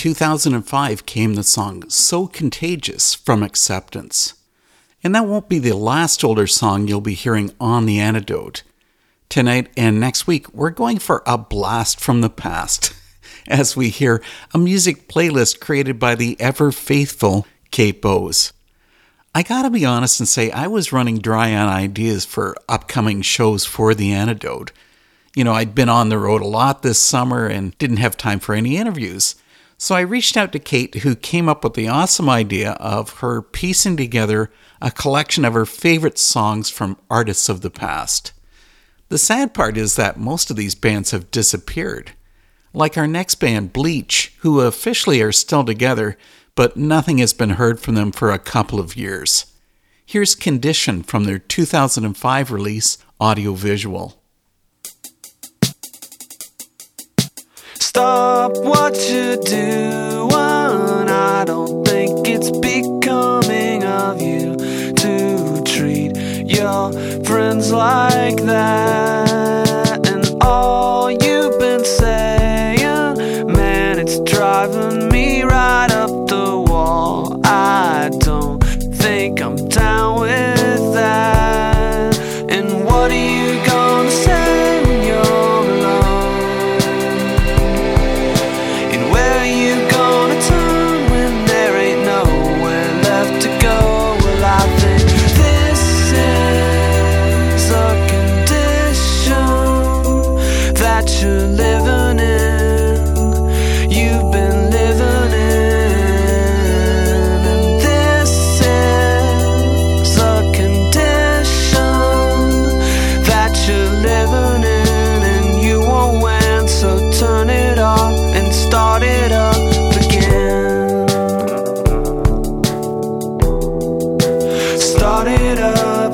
2005 came the song So Contagious from Acceptance. And that won't be the last older song you'll be hearing on The Antidote. Tonight and next week, we're going for a blast from the past as we hear a music playlist created by the ever faithful Cate Bosse. I gotta be honest and say, I was running dry on ideas for upcoming shows for The Antidote. You know, I'd been on the road a lot this summer and didn't have time for any interviews. So I reached out to Cate, who came up with the awesome idea of her piecing together a collection of her favorite songs from artists of the past. The sad part is that most of these bands have disappeared. Like our next band, Bleach, who officially are still together, but nothing has been heard from them for a couple of years. Here's Condition from their 2005 release, Audiovisual. Stop what you're doing. I don't think it's becoming of you to treat your friends like that. And all you've been saying, man, it's driving me right up the wall. I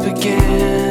again.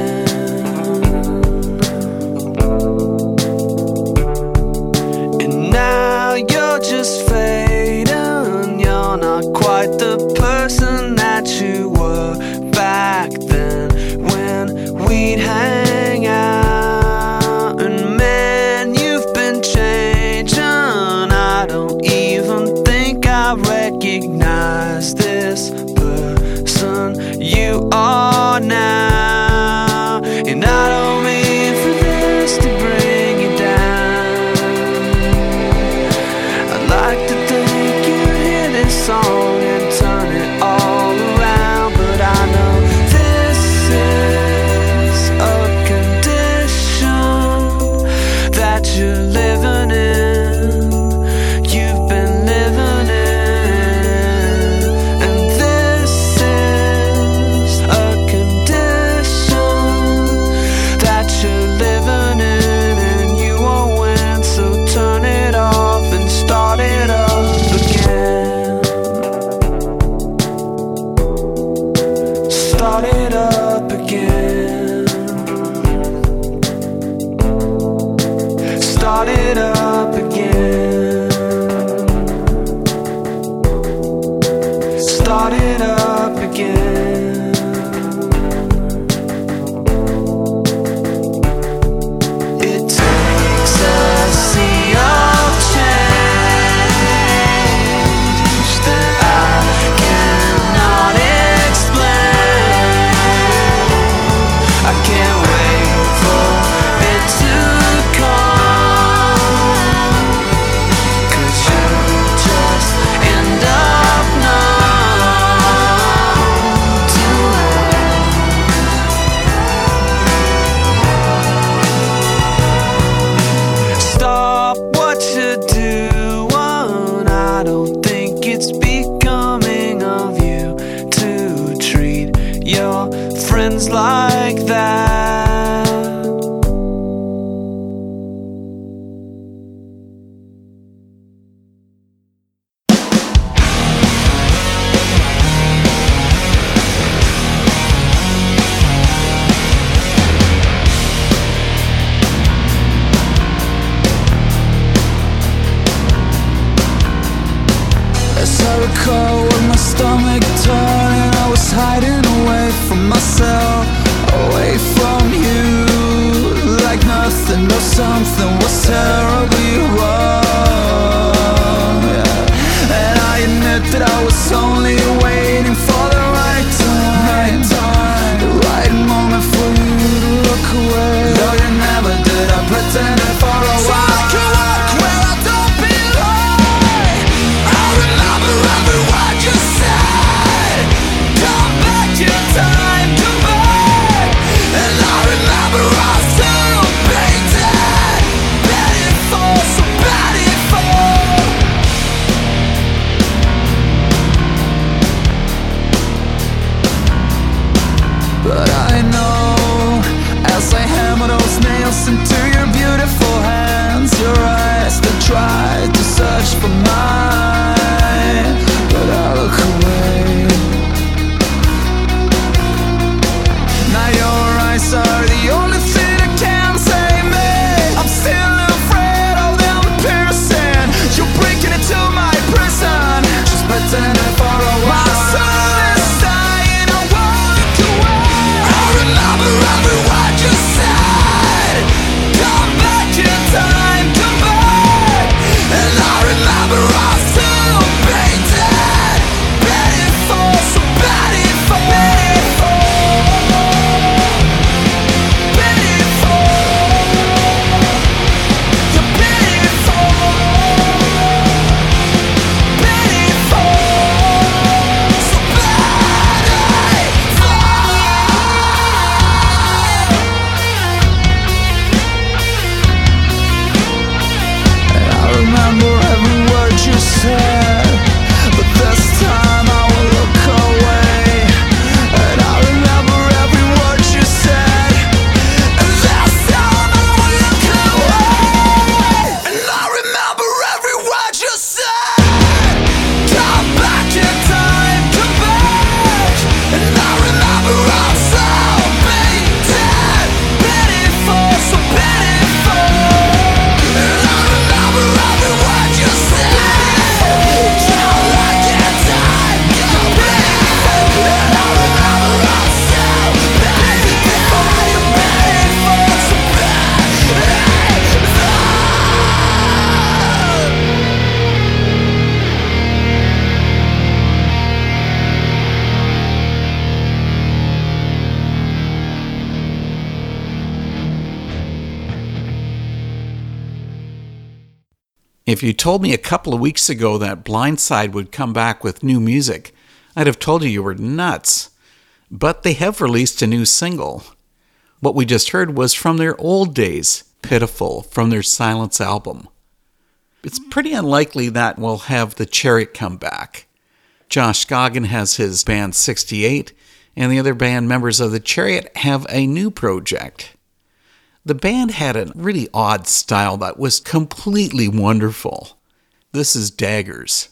Told me a couple of weeks ago that Blindside would come back with new music, I'd have told you you were nuts. But they have released a new single. What we just heard was from their old days, Pitiful, from their Silence album. It's pretty unlikely that we'll have the Chariot come back. Josh Scogin has his band 68, and the other band members of the Chariot have a new project. The band had a really odd style that was completely wonderful. This is Daggers.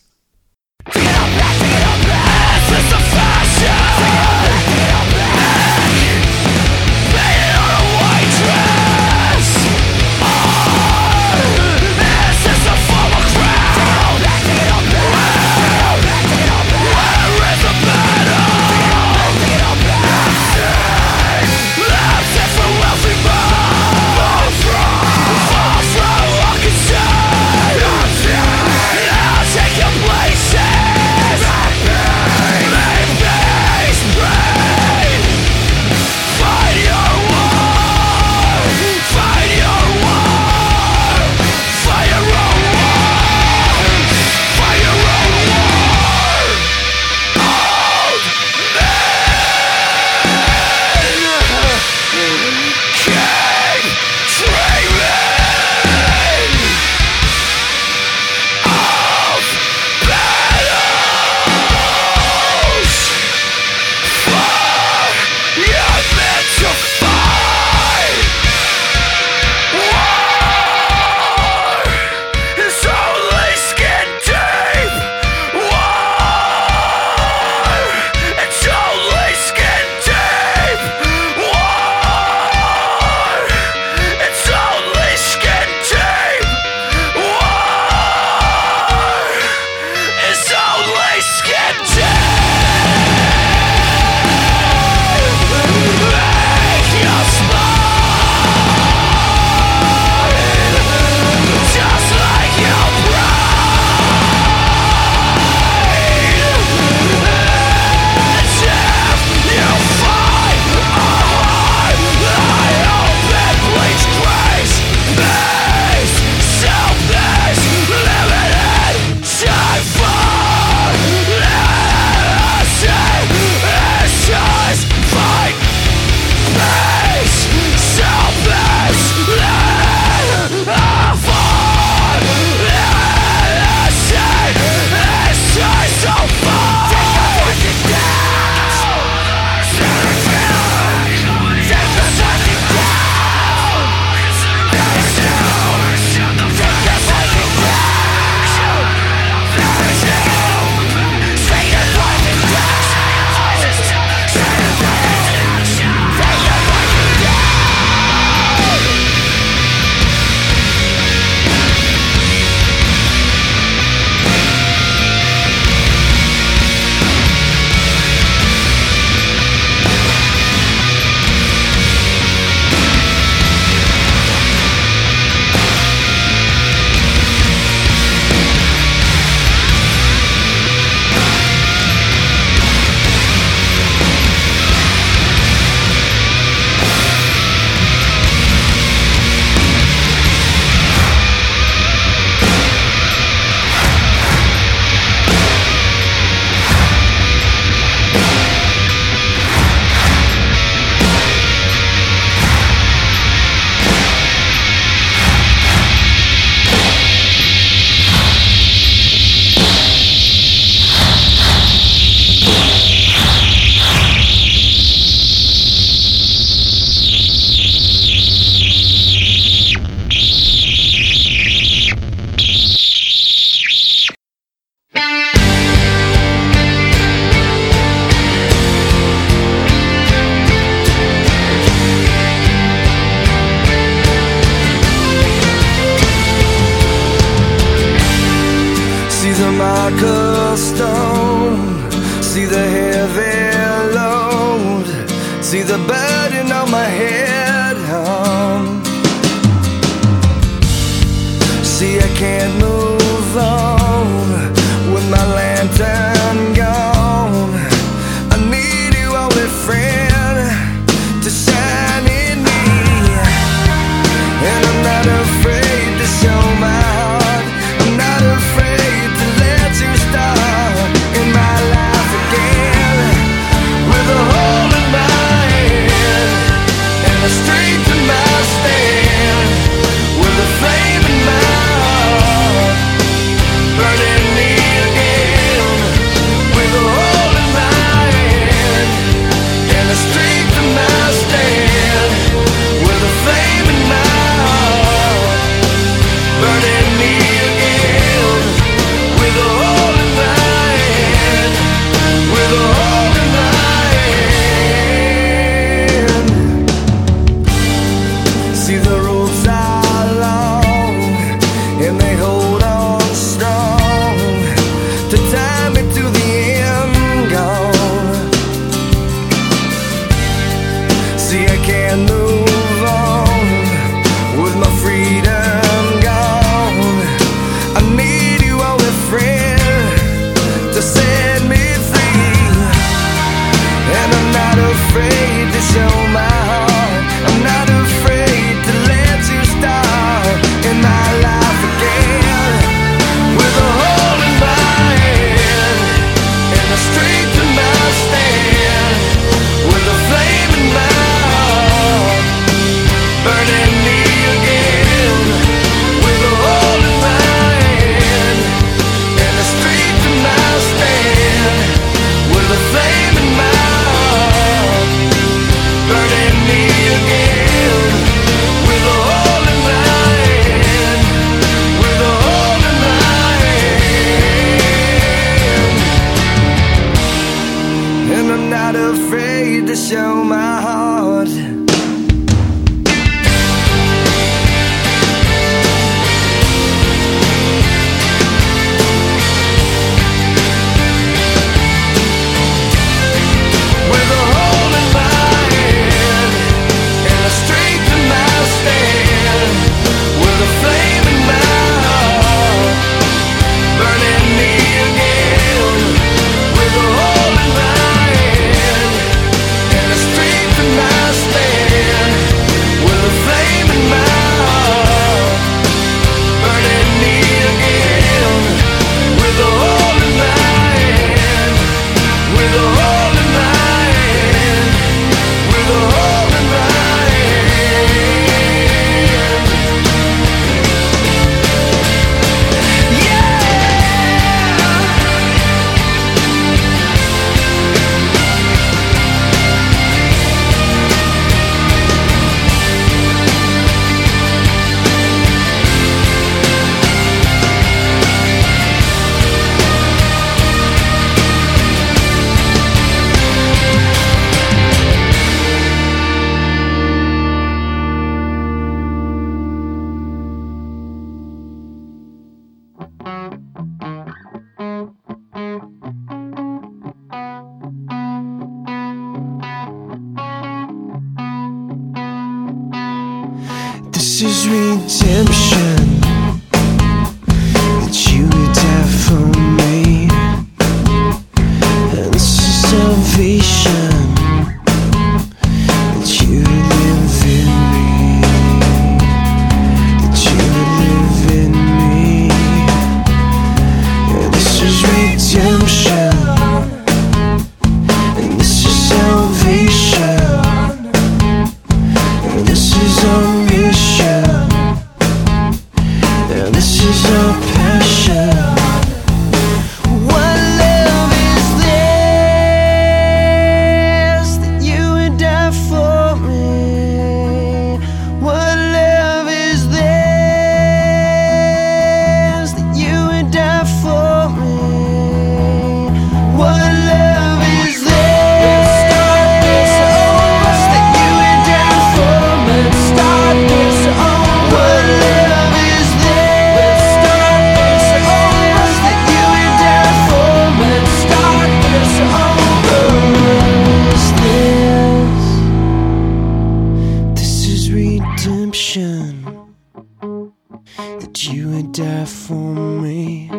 you would die for me.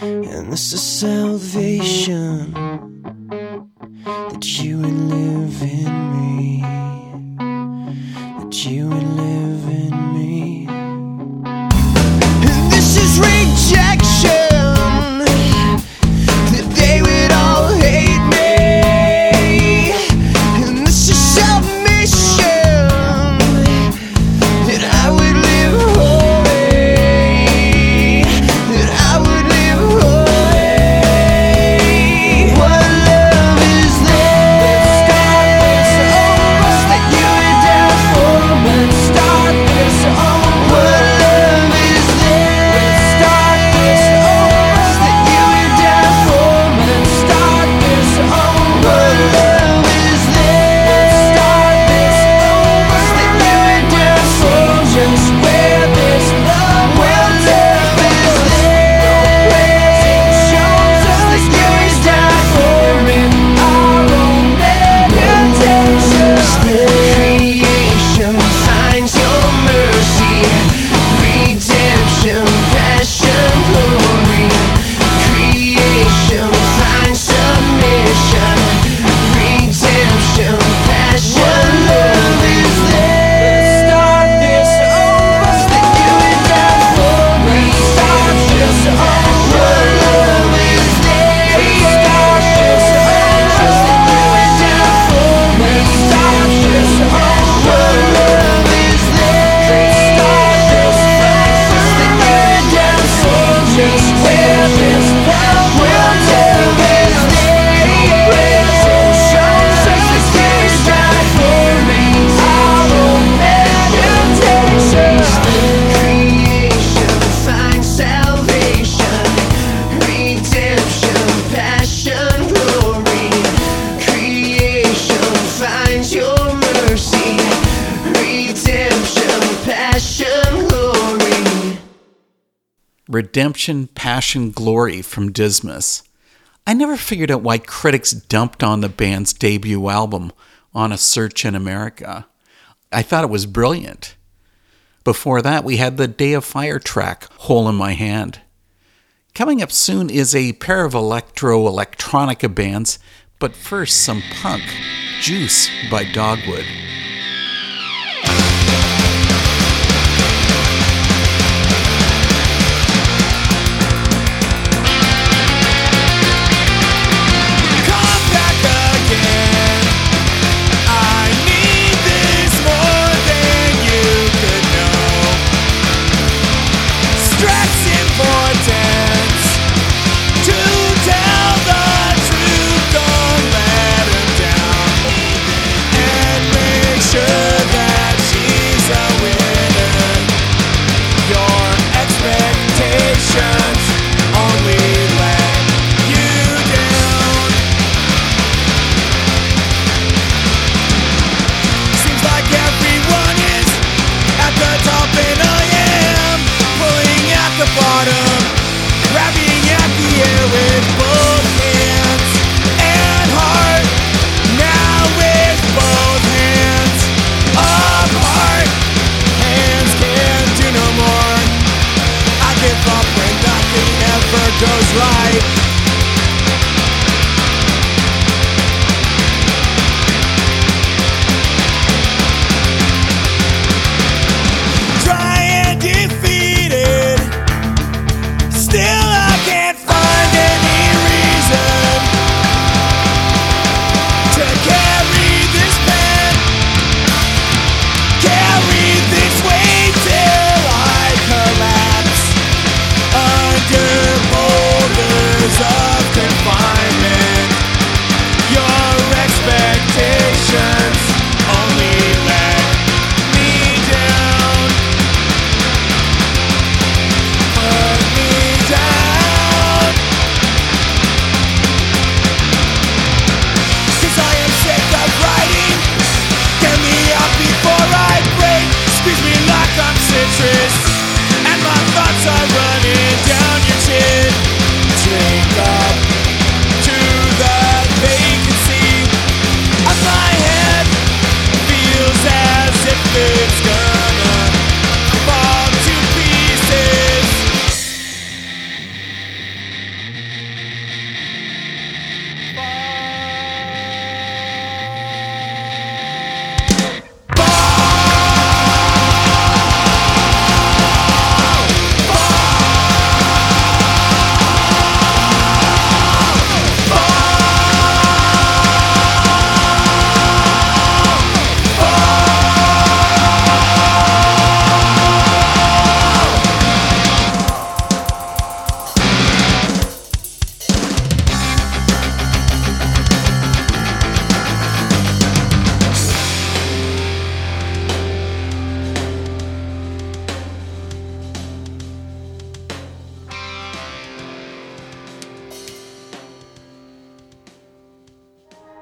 And this is salvation. Redemption, Passion, Glory from Dizmas. I never figured out why critics dumped on the band's debut album, On a Search in America. I thought it was brilliant. Before that, we had the Day of Fire track, Hole in My Hand. Coming up soon is a pair of electro electronica bands, but first some punk, Juice by Dogwood. goes right.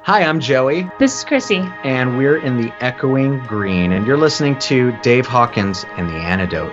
Hi, I'm Joey, This is Chrissy. and we're in the Echoing Green, and you're listening to Dave Hawkins and the Antidote.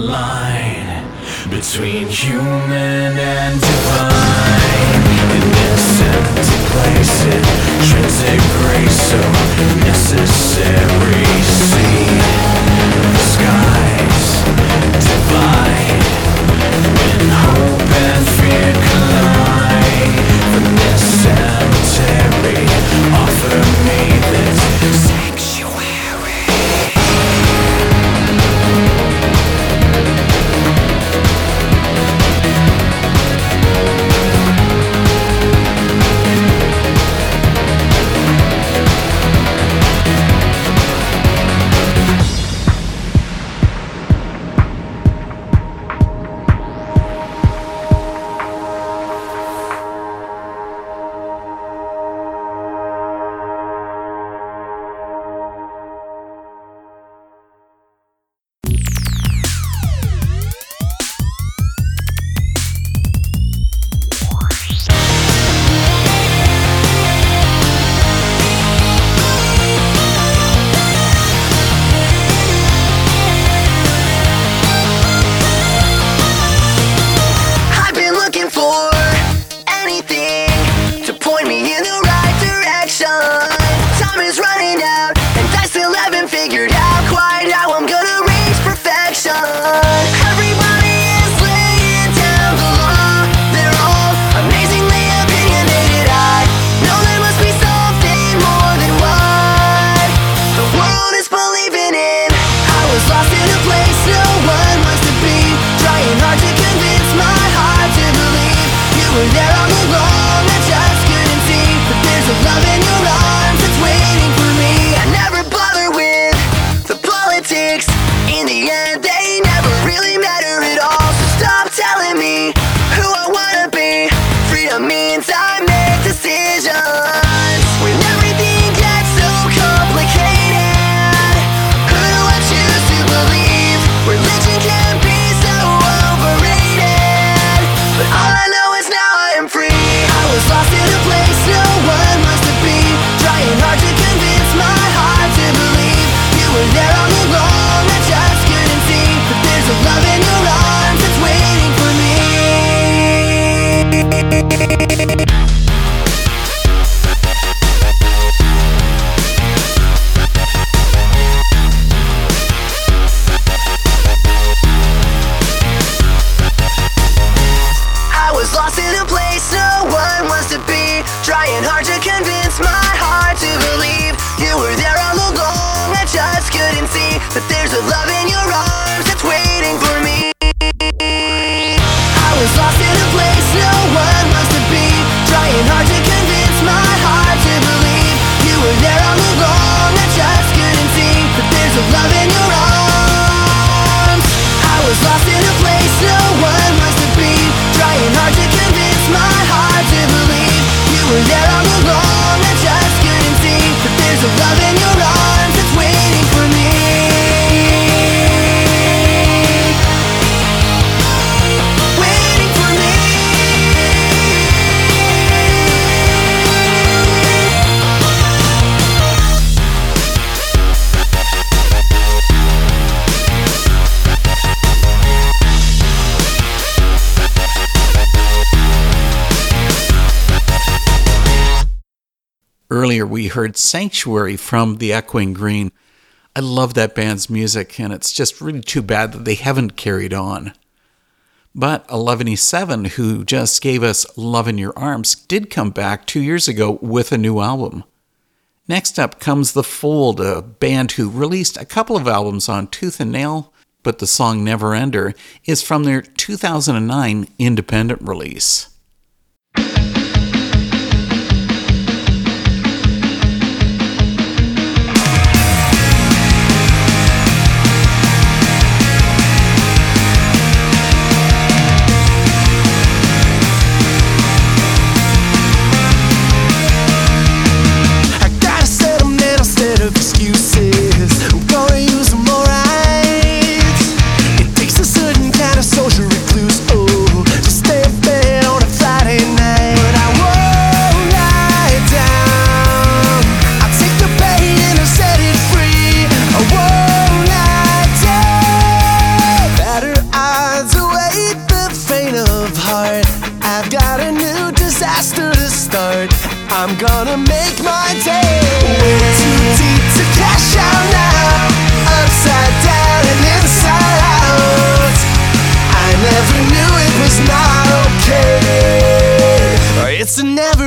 Line between human and divine. In this empty place, intrinsic grace so necessary. See the skies divide when hope and fear collide. From this cemetery, offer me this sanctuary. heard Sanctuary from the Echoing Green. I love that band's music, and it's just really too bad that they haven't carried on. But 117, who just gave us Love in Your Arms, did come back two years ago with a new album. Next up comes The Fold, a band who released a couple of albums on Tooth and Nail, but the song Never Ender is from their 2009 independent release. It's never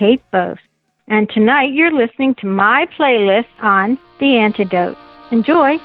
Cate Bosse. And tonight you're listening to my playlist on The Antidote. Enjoy!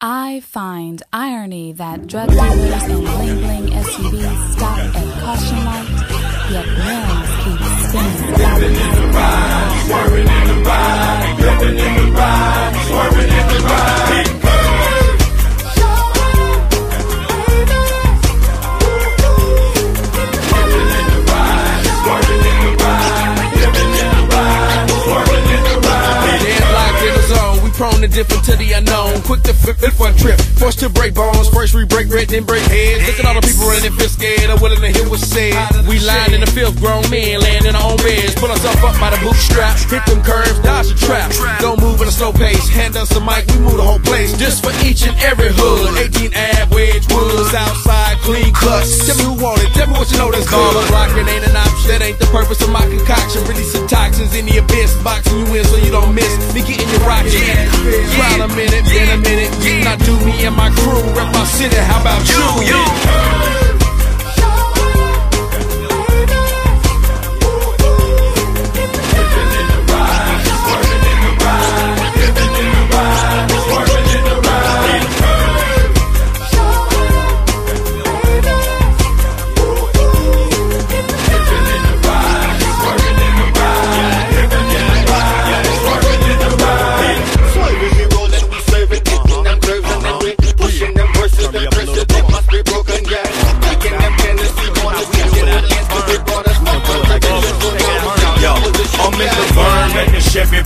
I find irony that drug dealers and bling bling SUVs stop at caution lights, yet rims keep spinning. Living in the ride, swerving in the ride, living in the ride, swerving in the ride. The different to the unknown. Quick to flip it one trip. Forced to break bones. First we break bread, then break heads. Look at all the people running, feel scared, or willing to hear what's said. We lying in the field, grown men laying in our own beds. Pull ourselves up by the bootstraps. Hit them curves, dodge the trap. Don't move at a slow pace. Hand us a mic, we move the whole place. Just for each and every hood. 18 Ave, Wedgewood, Southside, clean cuts. Tell me who want it. Tell me what you know that's good. Blocking ain't an option. That ain't the purpose of my concoction. Releasing toxins in the abyss. Boxing you in so you don't miss. Me getting your rocket. Crowd a minute, been a minute. Not do me and my crew. Rep my city. How about you? Yo,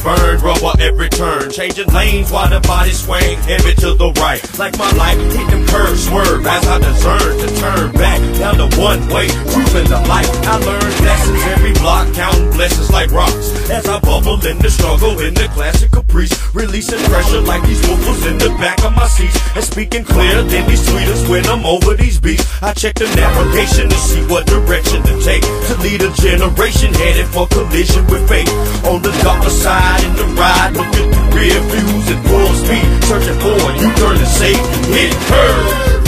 making Chevy burn rubber every turn. Changing lanes while the body swing heavy to the right. Like my life, hit them curves, swerve as I discern to turn back down the one way. Cruising the life, I learned lessons every block, blessings like rocks. As I bubble in the struggle in the classic caprice, releasing pressure like these woofers in the back of my seats. And speaking clear, then these tweeters when I'm over these beats. I check the navigation to see what direction to take to lead a generation headed for collision with fate. On the darker side in the ride, looking through rear views at full speed, searching for a U-turn to and hit curve.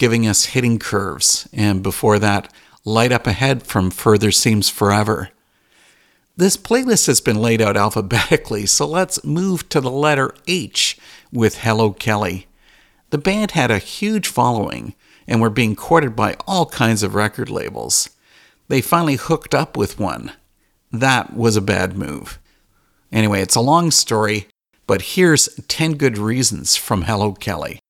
Giving us hitting curves, and before that, Light Up Ahead from Further Seems Forever. This playlist has been laid out alphabetically, so let's move to the letter H with Hello Kelly. The band had a huge following and were being courted by all kinds of record labels. They finally hooked up with one. That was a bad move. Anyway, it's a long story, but here's 10 good reasons from Hello Kelly.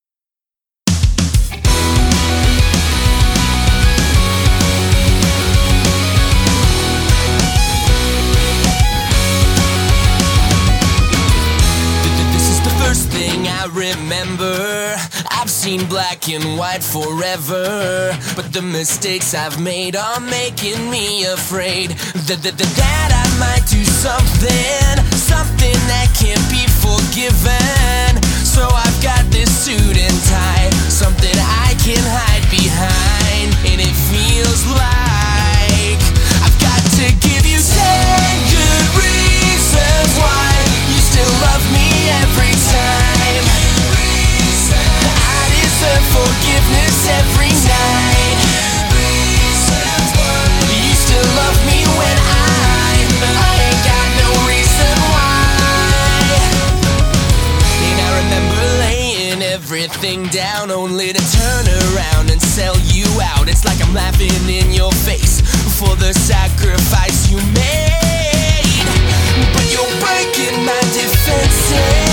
Remember. I've seen black and white forever, but the mistakes I've made are making me afraid that, that, that, I might do something, something that can't be forgiven. So I've got this suit and tie, something I can hide behind, and it feels like I've got to give you ten good reasons why you still love me every time. Everything down only to turn around and sell you out. It's like I'm laughing in your face for the sacrifice you made. But you're breaking my defenses,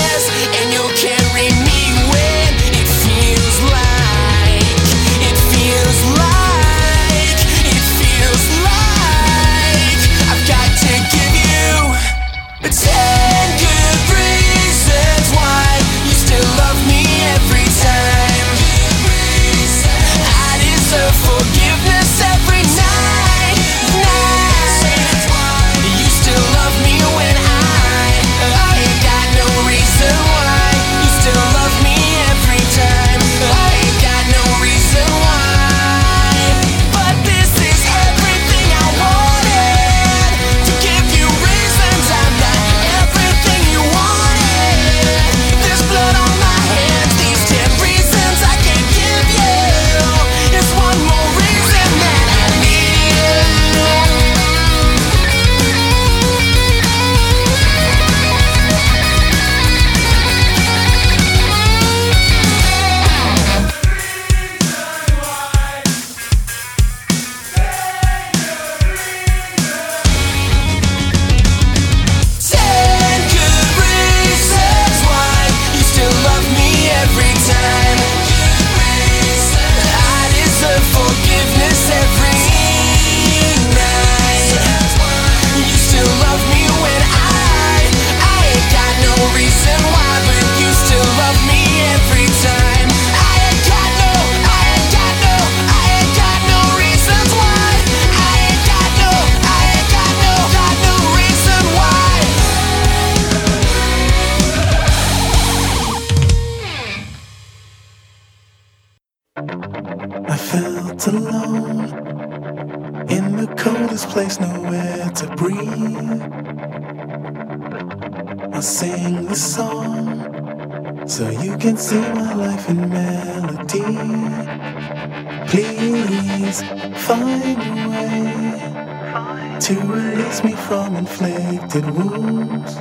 wounds.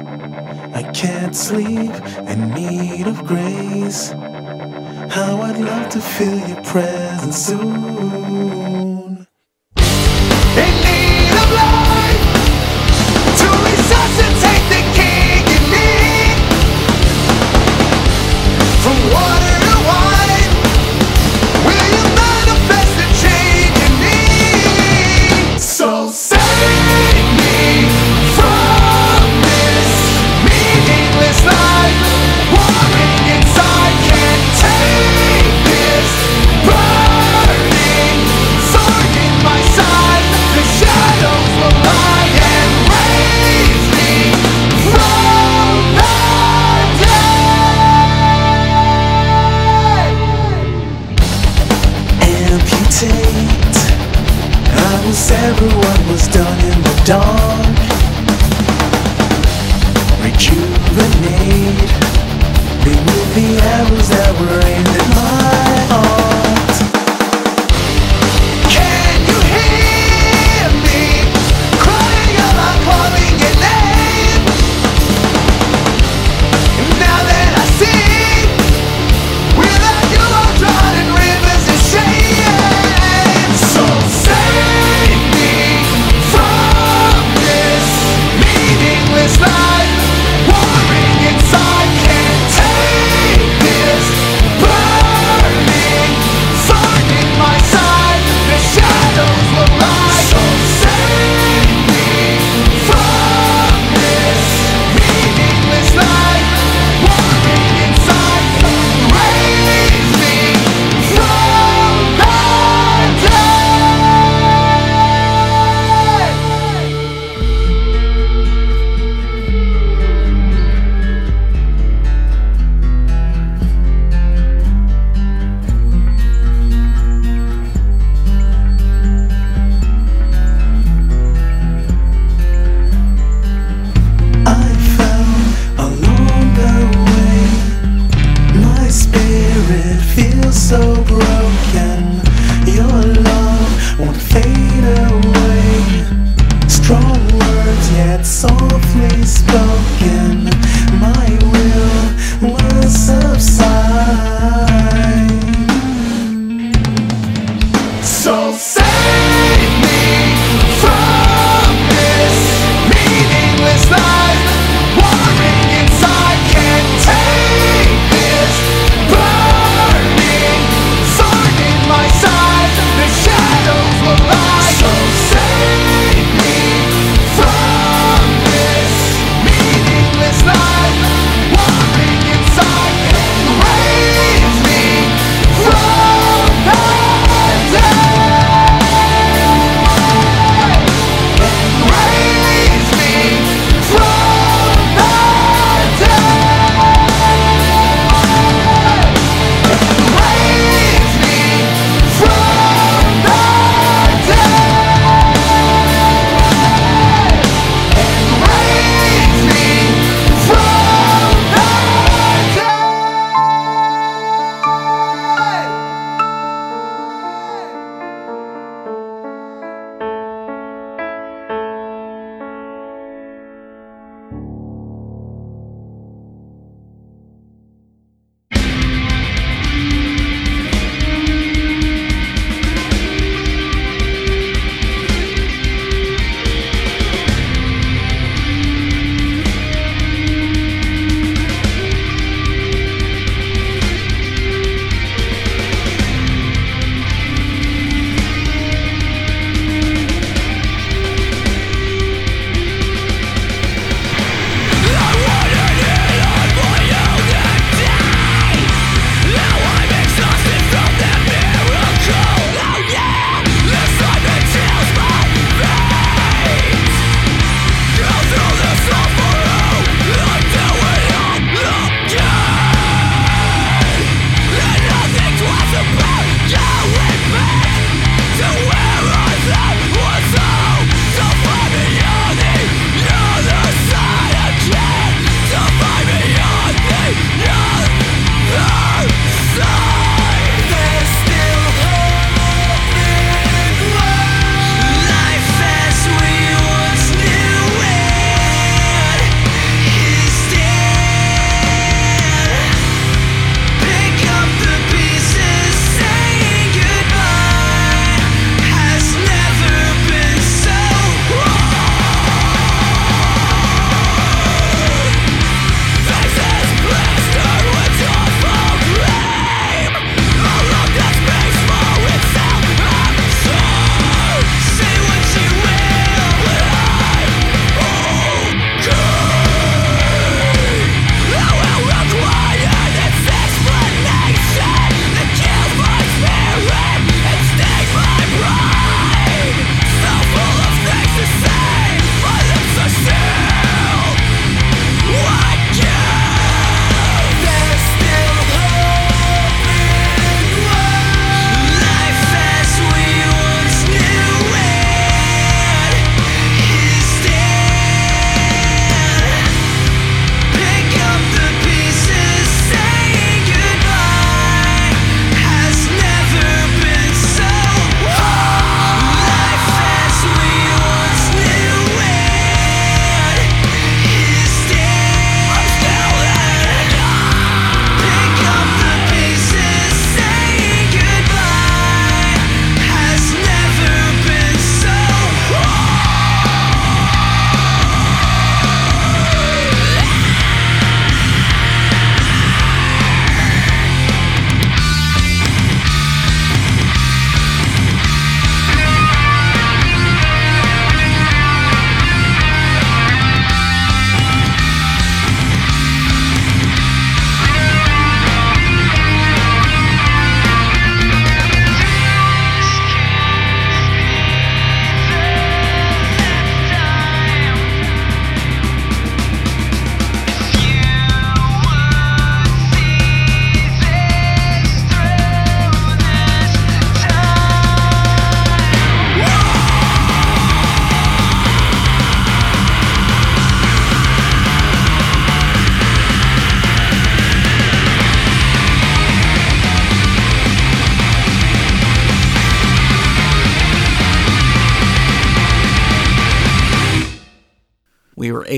I can't sleep in need of grace. How I'd love to feel your presence soon.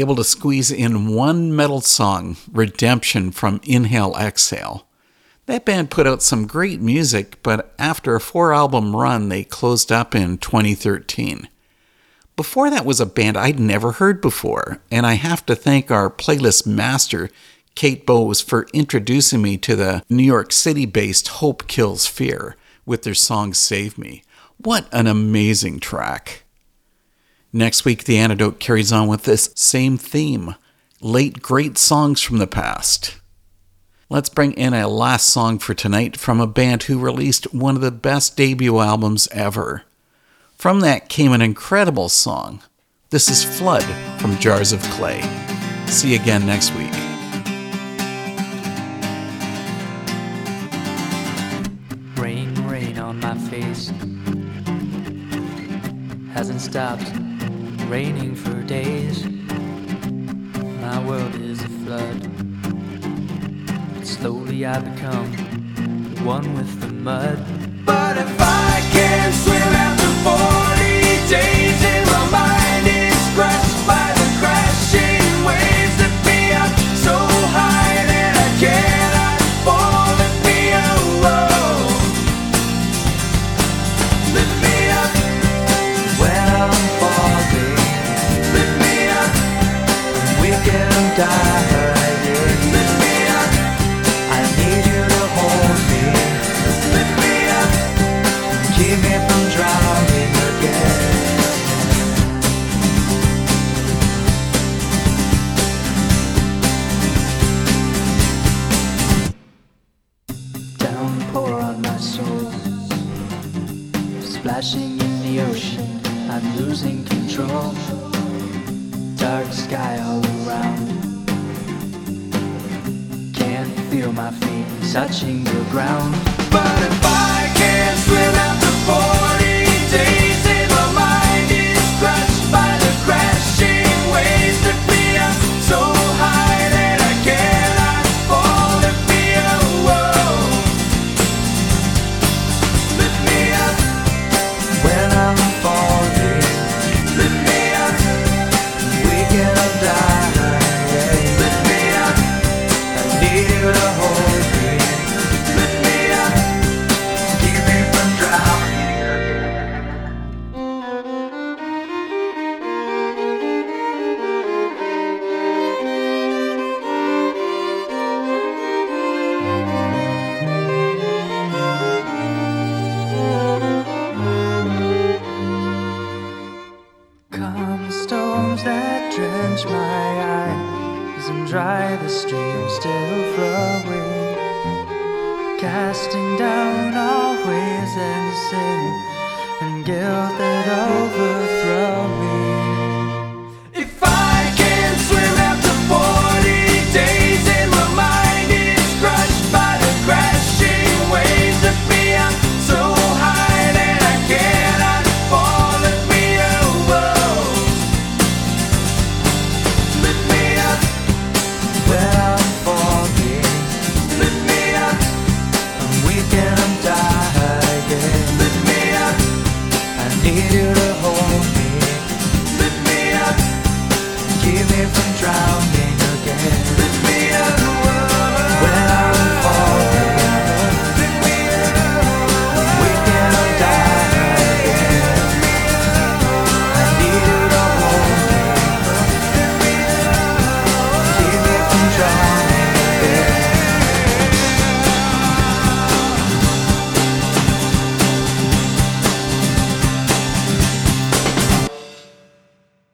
Able to squeeze in one metal song, Redemption from Inhale Exhale. That band put out some great music, but after a four album run, they closed up in 2013. Before that was a band I'd never heard before, and I have to thank our playlist master, Cate Bosse, for introducing me to the New York City based Hope Kills Fear with their song Save Me. What an amazing track! Next week, The Antidote carries on with this same theme late great songs from the past. Let's bring in a last song for tonight from a band who released one of the best debut albums ever. From that came an incredible song. This is Flood from Jars of Clay. See you again next week. Rain, rain on my face. Hasn't stopped raining for days. My world is a flood. But Slowly I become one with the mud. But if I can't swim Dark sky all around. Can't feel my feet touching the ground. But